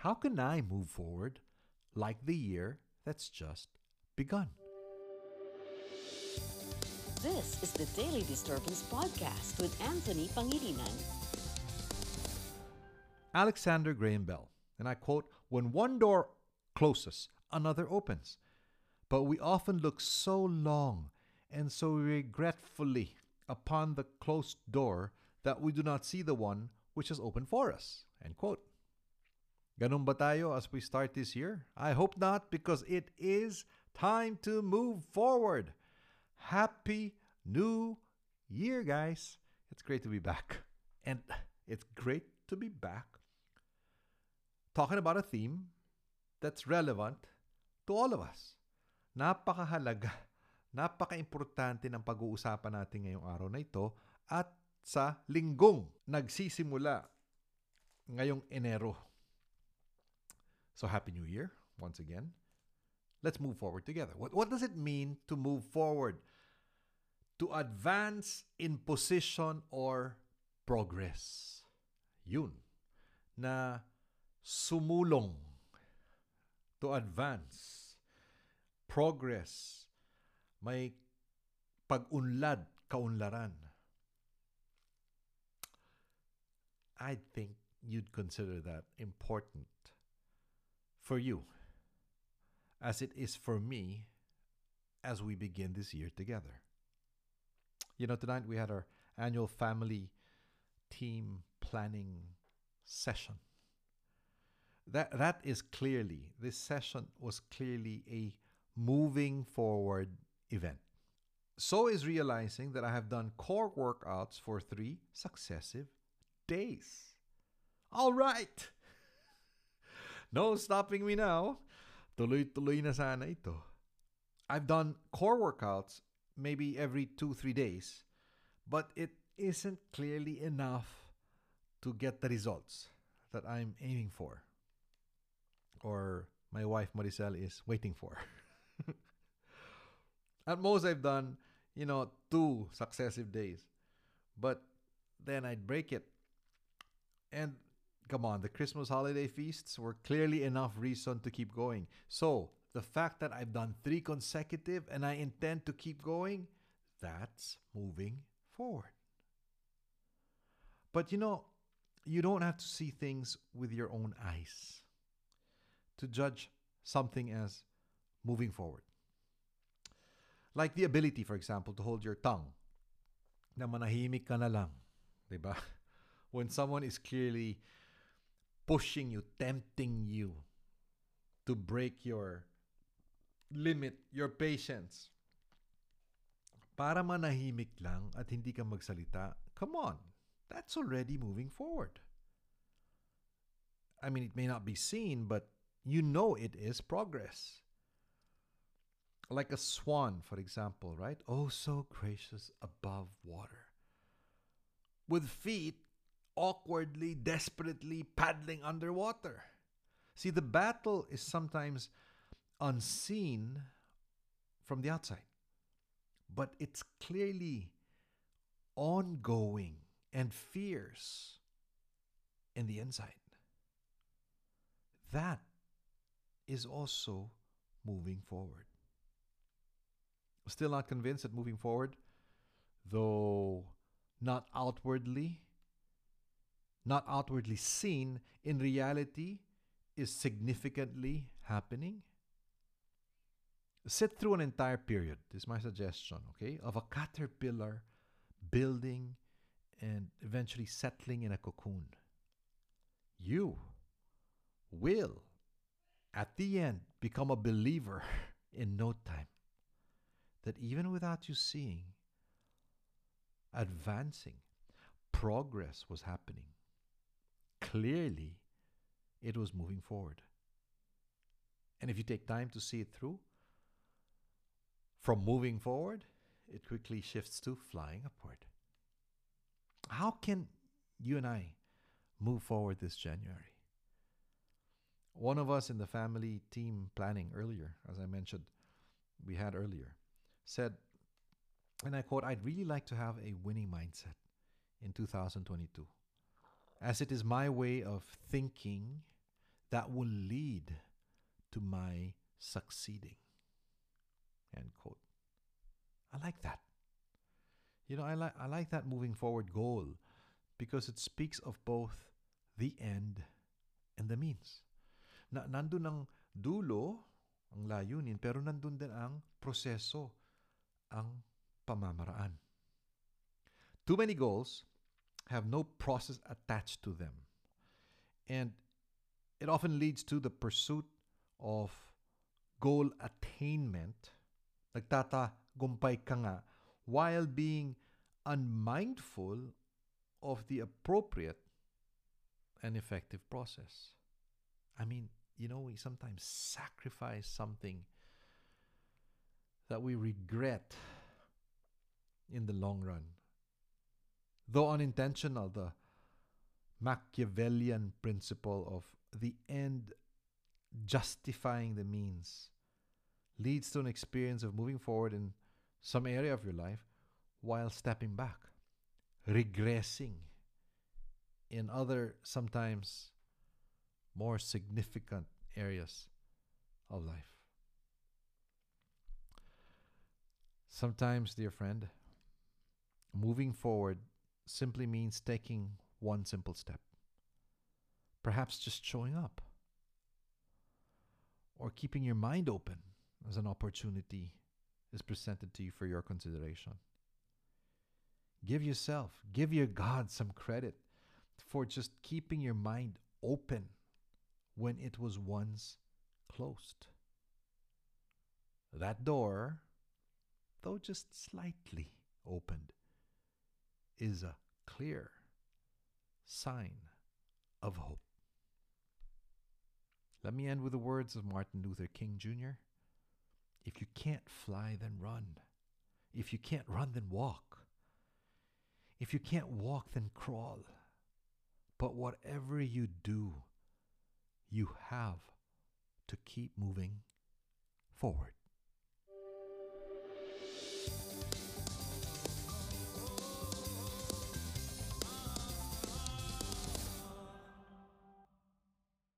how can I move forward like the year that's just begun? This is the Daily Disturbance Podcast with Anthony Pangilinan. Alexander Graham Bell, and I quote When one door closes, another opens. But we often look so long and so regretfully upon the closed door that we do not see the one which is open for us. End quote. Ganun ba tayo as we start this year? I hope not because it is time to move forward. Happy New Year, guys. It's great to be back. And it's great to be back talking about a theme that's relevant to all of us. Napakahalaga, napaka-importante ng pag-uusapan natin ngayong araw na ito at sa linggong nagsisimula ngayong Enero. So Happy New Year once again. Let's move forward together. What, what does it mean to move forward? To advance in position or progress. Yun. Na sumulong to advance, progress, may pag-unlad, kaunlaran. I think you'd consider that important for you as it is for me as we begin this year together. You know, tonight we had our annual family team planning session that that is clearly this session was clearly a moving forward event. So is realizing that I have done core workouts for three successive days. All right. No stopping me now. Tuloy-tuloy na sana ito. I've done core workouts maybe every two, three days, but it isn't clearly enough to get the results that I'm aiming for or my wife Maricel is waiting for. At most, I've done, you know, two successive days. But then I'd break it. And come on, the Christmas holiday feasts were clearly enough reason to keep going. So, the fact that I've done three consecutive and I intend to keep going, that's moving forward. But you know, you don't have to see things with your own eyes to judge something as moving forward. Like the ability, for example, to hold your tongue. Na manahimik ka na lang. Diba? When someone is clearly pushing you, tempting you to break your limit, your patience. Para manahimik lang at hindi ka magsalita, come on, that's already moving forward. I mean, it may not be seen, but you know it is progress. Like a swan, for example, right? Oh, so gracious above water. With feet awkwardly, desperately paddling underwater. See, the battle is sometimes unseen from the outside, but it's clearly ongoing and fierce in the inside. That is also moving forward. Still not convinced that moving forward, though not outwardly, not outwardly seen, in reality is significantly happening? Sit through an entire period, this is my suggestion, okay, of a caterpillar building and eventually settling in a cocoon. You will at the end become a believer in no time. That even without you seeing, advancing, progress was happening. Clearly, it was moving forward. And if you take time to see it through, from moving forward, it quickly shifts to flying upward. How can you and I move forward this January? One of us in the family team planning earlier, as I mentioned, we had earlier, said, and I quote, I'd really like to have a winning mindset in 2022, as it is my way of thinking that will lead to my succeeding. End quote. I like that. You know, I like I like that moving forward goal because it speaks of both the end and the means. Na nandun ang dulo, ang layunin, pero nandun din ang proseso, ang pamamaraan. Too many goals have no process attached to them. And it often leads to the pursuit of goal attainment. Nagtatagumpay ka nga while being unmindful of the appropriate and effective process. I mean, you know, we sometimes sacrifice something that we regret in the long run. Though unintentional, the Machiavellian principle of the end justifying the means leads to an experience of moving forward in some area of your life while stepping back, regressing in other, sometimes more significant areas of life. Sometimes, dear friend, moving forward simply means taking one simple step. Perhaps just showing up or keeping your mind open as an opportunity is presented to you for your consideration. Give yourself, give your God some credit for just keeping your mind open when it was once closed. That door, though just slightly opened, is a clear sign of hope. Let me end with the words of Martin Luther King Jr. If you can't fly, then run. If you can't run, then walk. If you can't walk, then crawl. But whatever you do, you have to keep moving forward.